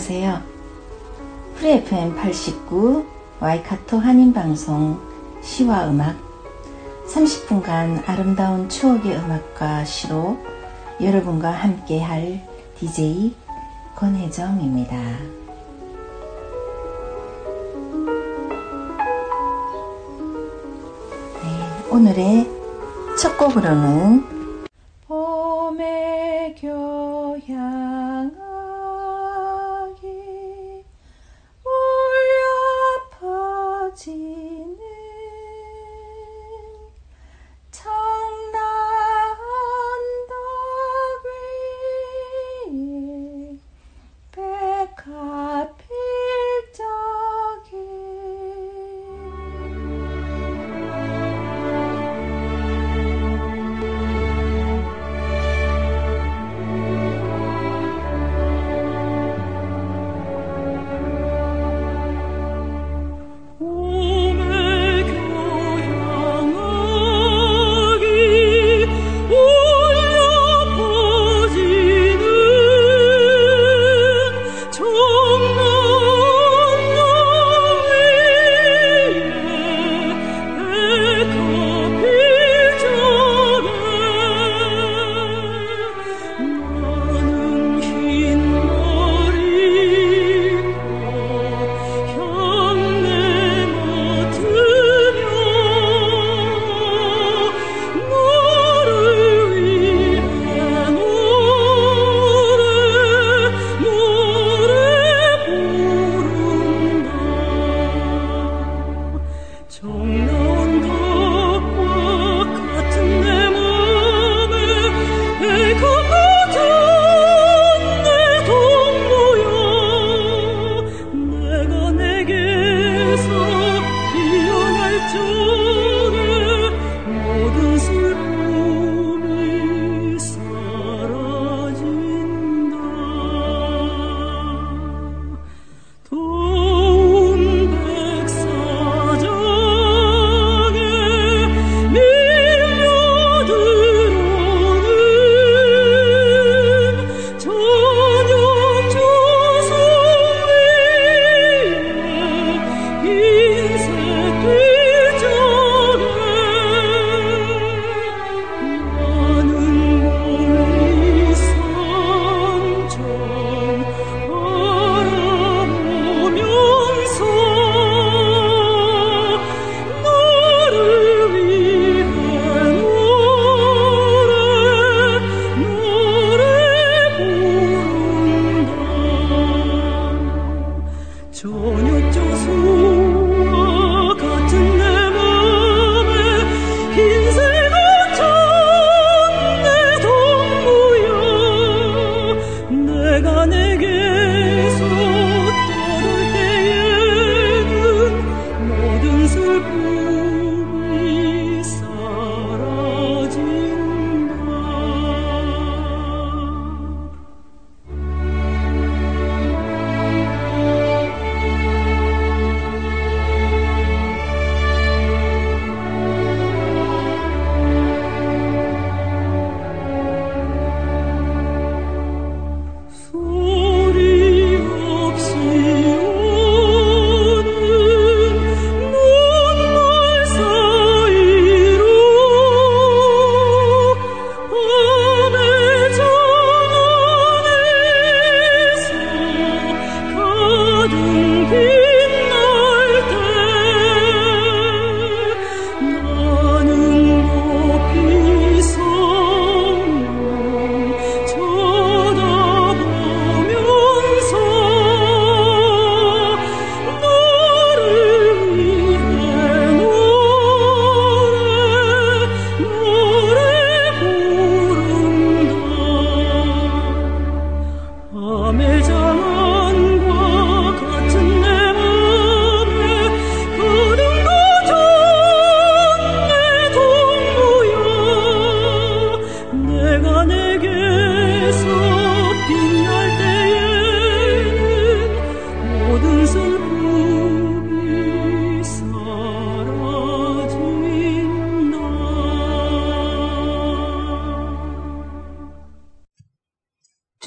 안녕하세요. 프리FM 89 와이카토 한인방송 시와 음악 30분간 아름다운 추억의 음악과 시로 여러분과 함께 할 DJ 권혜정입니다. 네, 오늘의 첫 곡으로는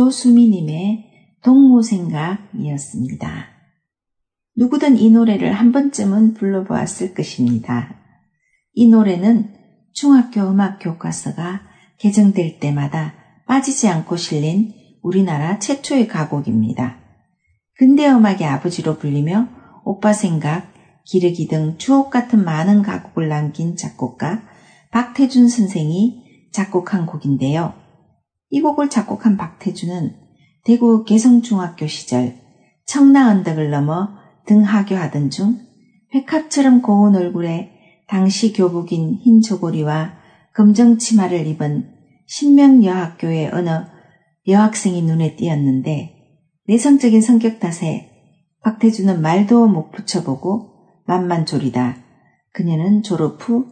조수미님의 동무생각이었습니다. 누구든 이 노래를 한 번쯤은 불러보았을 것입니다. 이 노래는 중학교 음악 교과서가 개정될 때마다 빠지지 않고 실린 우리나라 최초의 가곡입니다. 근대 음악의 아버지로 불리며 오빠 생각, 기르기 등 추억 같은 많은 가곡을 남긴 작곡가 박태준 선생이 작곡한 곡인데요. 이 곡을 작곡한 박태준은 대구 개성중학교 시절 청라 언덕을 넘어 등하교하던 중 백합처럼 고운 얼굴에 당시 교복인 흰 저고리와 검정 치마를 입은 신명여학교의 어느 여학생이 눈에 띄었는데 내성적인 성격 탓에 박태준은 말도 못 붙여보고 맘만 졸이다. 그녀는 졸업 후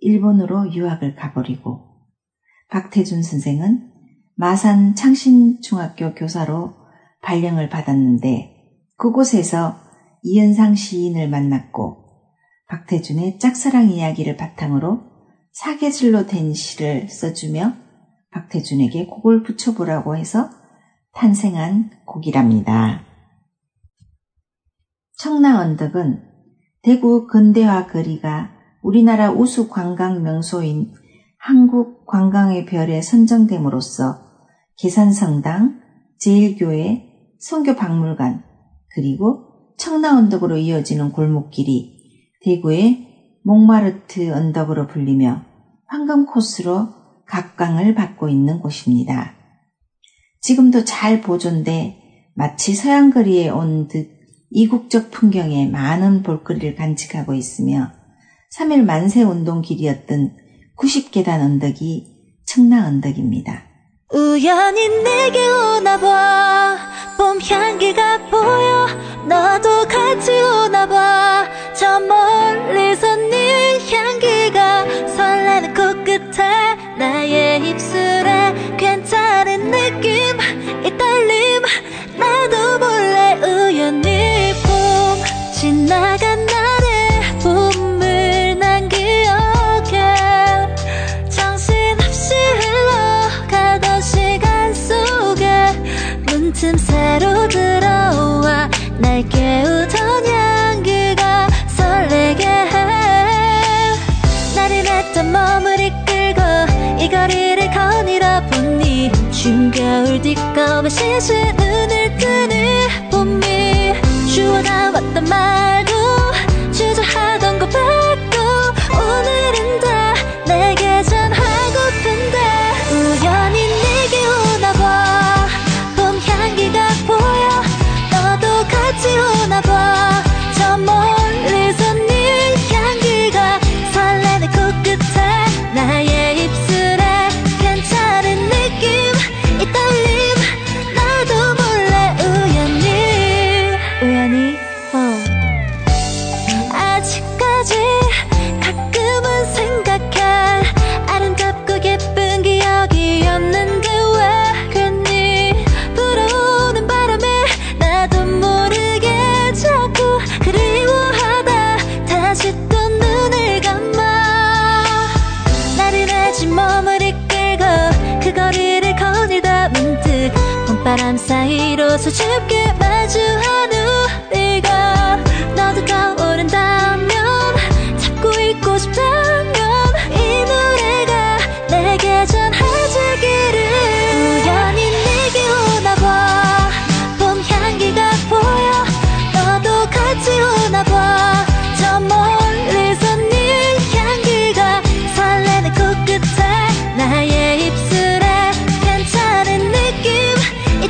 일본으로 유학을 가버리고 박태준 선생은 마산 창신중학교 교사로 발령을 받았는데 그곳에서 이현상 시인을 만났고 박태준의 짝사랑 이야기를 바탕으로 사계절로 된 시를 써주며 박태준에게 곡을 붙여보라고 해서 탄생한 곡이랍니다. 청라 언덕은 대구 근대화 거리가 우리나라 우수 관광 명소인 한국 관광의 별에 선정됨으로써 계산성당, 제일교회, 성교박물관, 그리고 청라 언덕으로 이어지는 골목길이 대구의 몽마르트 언덕으로 불리며 황금 코스로 각광을 받고 있는 곳입니다. 지금도 잘 보존돼 마치 서양거리에 온 듯 이국적 풍경에 많은 볼거리를 간직하고 있으며 3일 만세 운동 길이었던 90계단 언덕이 청라 언덕입니다. 우연히 내게 오나봐. 봄 향기가 보여. 너도 같이 오나봐. 저 멀리서 네 향기가 설레는 코끝에 나의 입술에 괜찮은 느낌 이 떨림. 나도 몰래 우연히 봄 지나간 틈 새로 들어와 날 깨우던 향기가 설레게 해. 나른했던 몸을 이끌고 이 거리를 거닐어 보니 추운 겨울 뒷검에 눈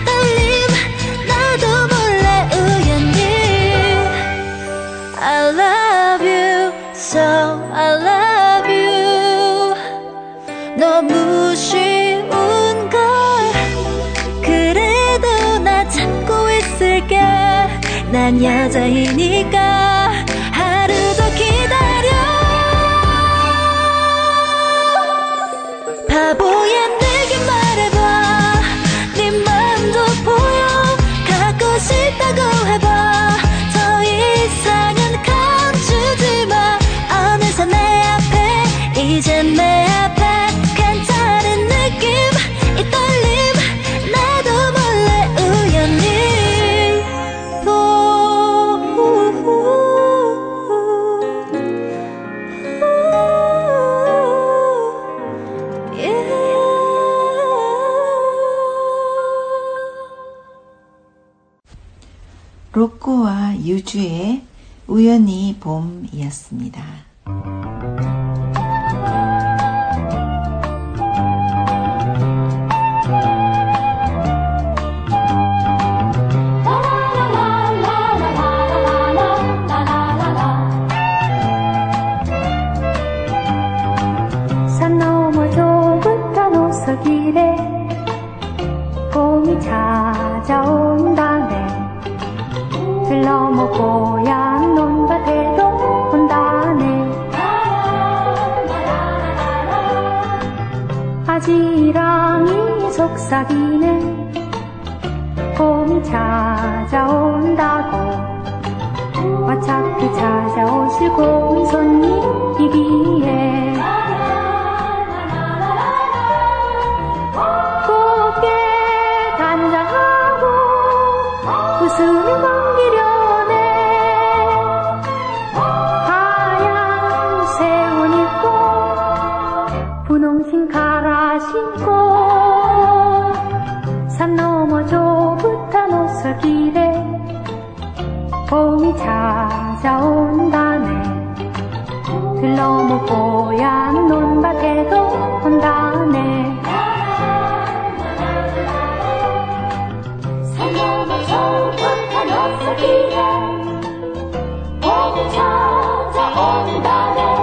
떨림. 나도 몰래 우연히 I love you so I love you. 너무 쉬운 걸 그래도 나 참고 있을게. 난 여자이니까 로꼬와 유주의 우연히 봄이었습니다. 속삭이네 봄이 찾아온다고. 어차피 찾아오실 고운 손님이기에 봄이 찾아온다네. 들 넘어 뽀얀 논밭에도 온다네. 찾아온다네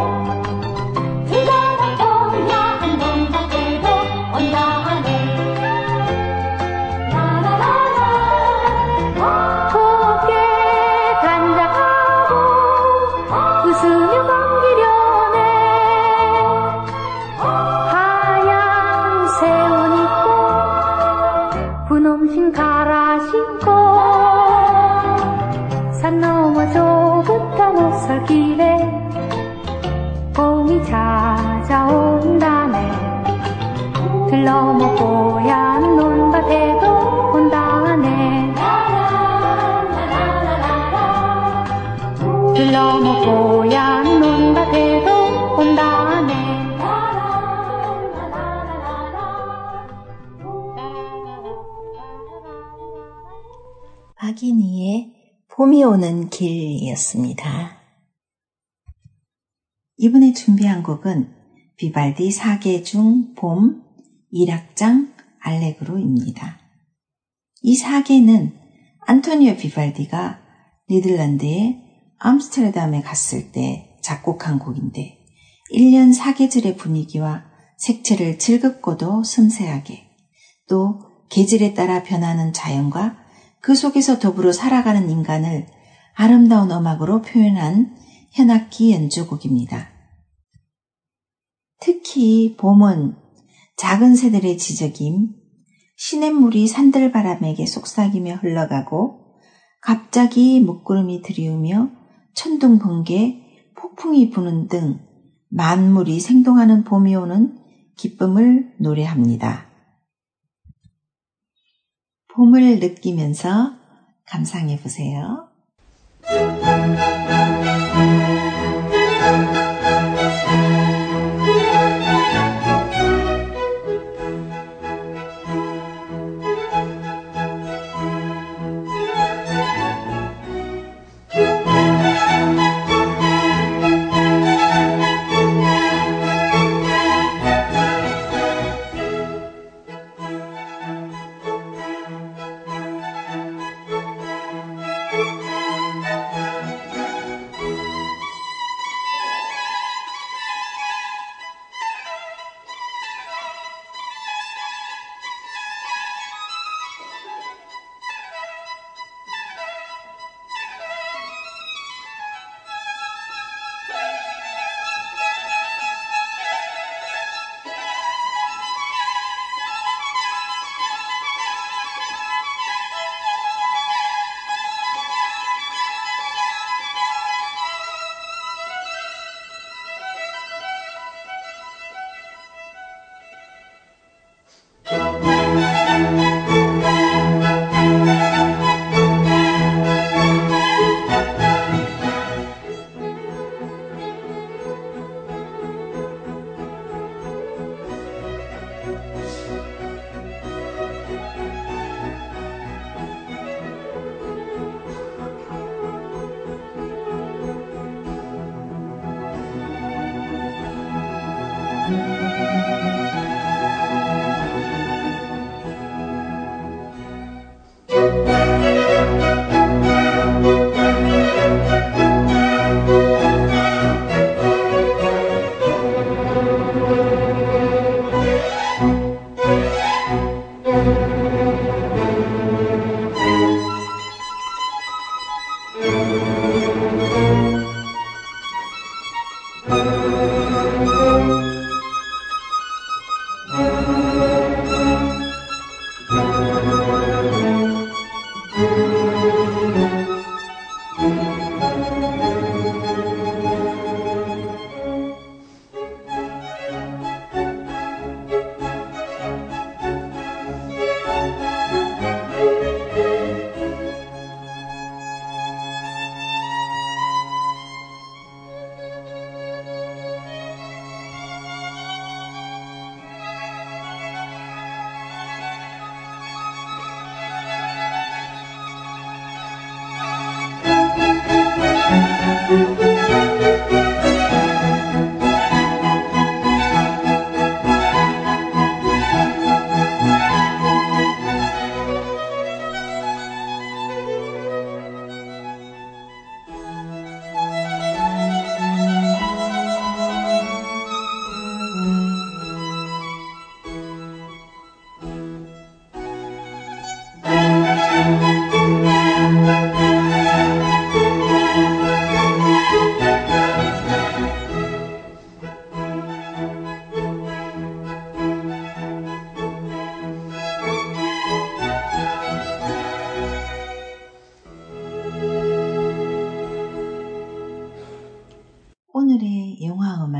봄이 오는 길이었습니다. 이번에 준비한 곡은 비발디 4개 중 봄 1악장 알레그로입니다. 이 4개는 안토니오 비발디가 네덜란드의 암스테르담에 갔을 때 작곡한 곡인데 1년 4계절의 분위기와 색채를 즐겁고도 섬세하게 또 계절에 따라 변하는 자연과 그 속에서 더불어 살아가는 인간을 아름다운 음악으로 표현한 현악기 연주곡입니다. 특히 봄은 작은 새들의 지저김, 시냇물이 산들바람에게 속삭이며 흘러가고 갑자기 먹구름이 들이우며 천둥 번개, 폭풍이 부는 등 만물이 생동하는 봄이 오는 기쁨을 노래합니다. 봄을 느끼면서 감상해 보세요.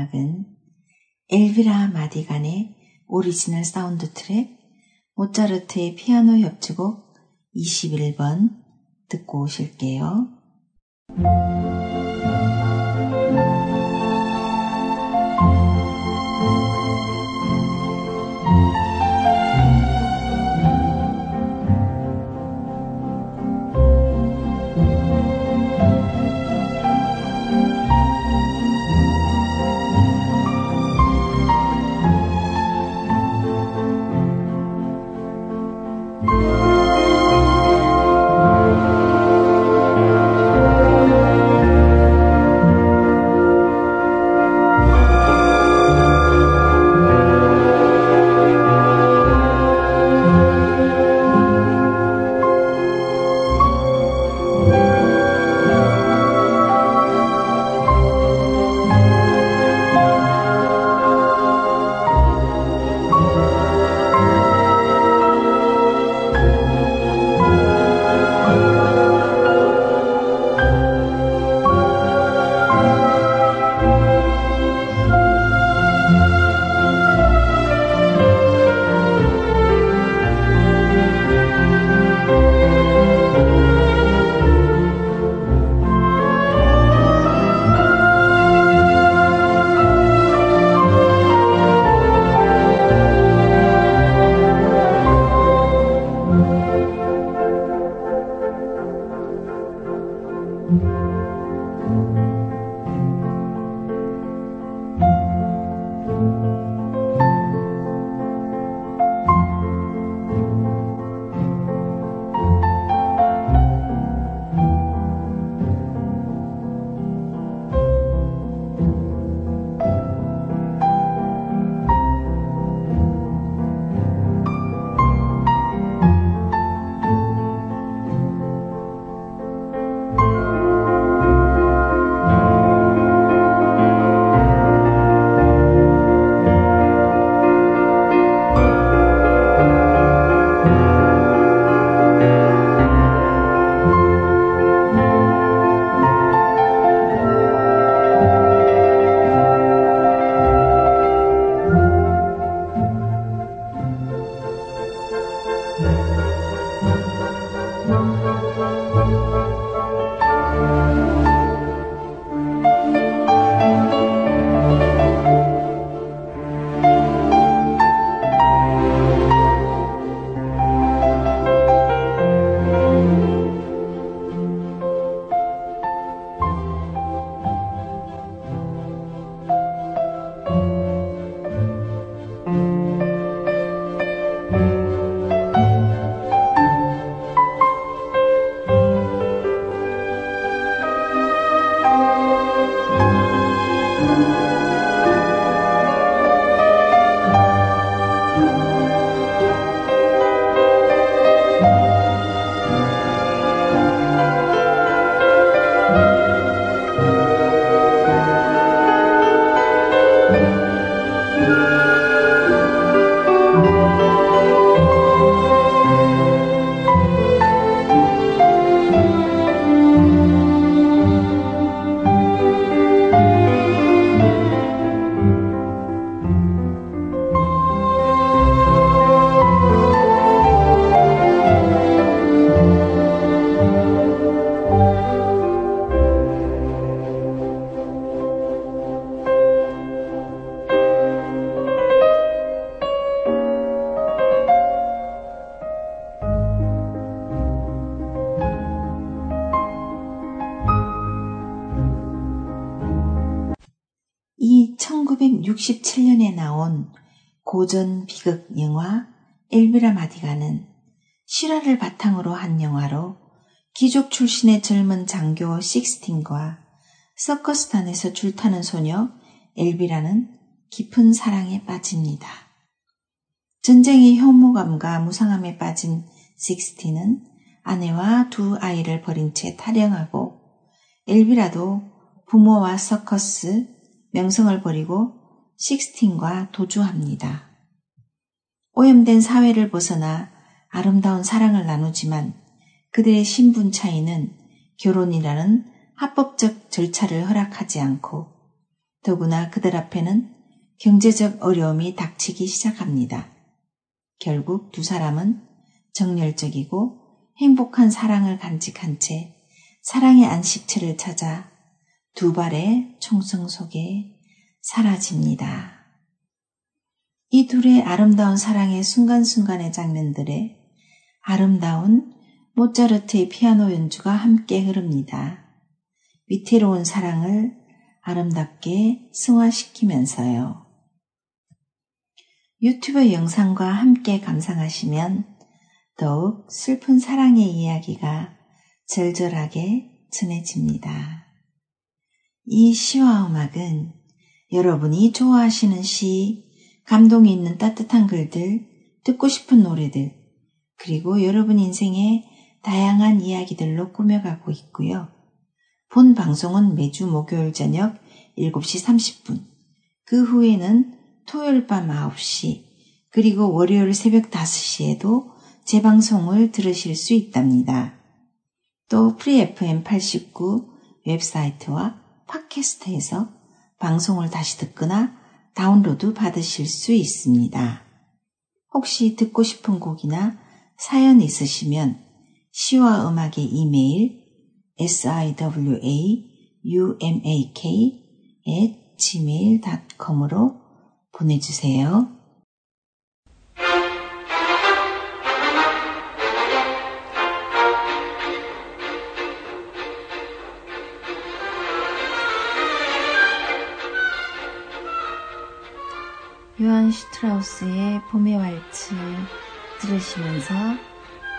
음악은 엘비라 마디간의 오리지널 사운드 트랙 모차르트의 피아노 협주곡 21번 듣고 오실게요. 이 고전 비극 영화 엘비라 마디가는 실화를 바탕으로 한 영화로 귀족 출신의 젊은 장교 식스틴과 서커스단에서 줄타는 소녀 엘비라는 깊은 사랑에 빠집니다. 전쟁의 혐오감과 무상함에 빠진 식스틴은 아내와 두 아이를 버린 채 탈영하고 엘비라도 부모와 서커스, 명성을 버리고 식스틴과 도주합니다. 오염된 사회를 벗어나 아름다운 사랑을 나누지만 그들의 신분 차이는 결혼이라는 합법적 절차를 허락하지 않고 더구나 그들 앞에는 경제적 어려움이 닥치기 시작합니다. 결국 두 사람은 정열적이고 행복한 사랑을 간직한 채 사랑의 안식처를 찾아 두 발의 총성 속에 사라집니다. 이 둘의 아름다운 사랑의 순간순간의 장면들에 아름다운 모차르트의 피아노 연주가 함께 흐릅니다. 위태로운 사랑을 아름답게 승화시키면서요. 유튜브 영상과 함께 감상하시면 더욱 슬픈 사랑의 이야기가 절절하게 전해집니다. 이 시와 음악은 여러분이 좋아하시는 시, 감동이 있는 따뜻한 글들, 듣고 싶은 노래들, 그리고 여러분 인생의 다양한 이야기들로 꾸며가고 있고요. 본 방송은 매주 목요일 저녁 7시 30분, 그 후에는 토요일 밤 9시, 그리고 월요일 새벽 5시에도 재방송을 들으실 수 있답니다. 또 Free FM 89 웹사이트와 팟캐스트에서 방송을 다시 듣거나 다운로드 받으실 수 있습니다. 혹시 듣고 싶은 곡이나 사연 있으시면 시와 음악의 이메일 siwaumake at gmail.com으로 보내주세요. 요한 슈트라우스의 봄의 왈츠 들으시면서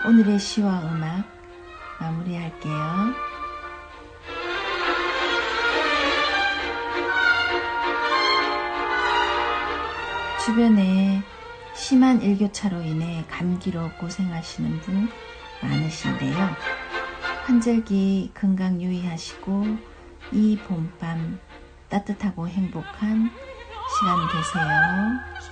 오늘의 시와 음악 마무리할게요. 주변에 심한 일교차로 인해 감기로 고생하시는 분 많으신데요. 환절기 건강 유의하시고 이 봄밤 따뜻하고 행복한 시간 되세요.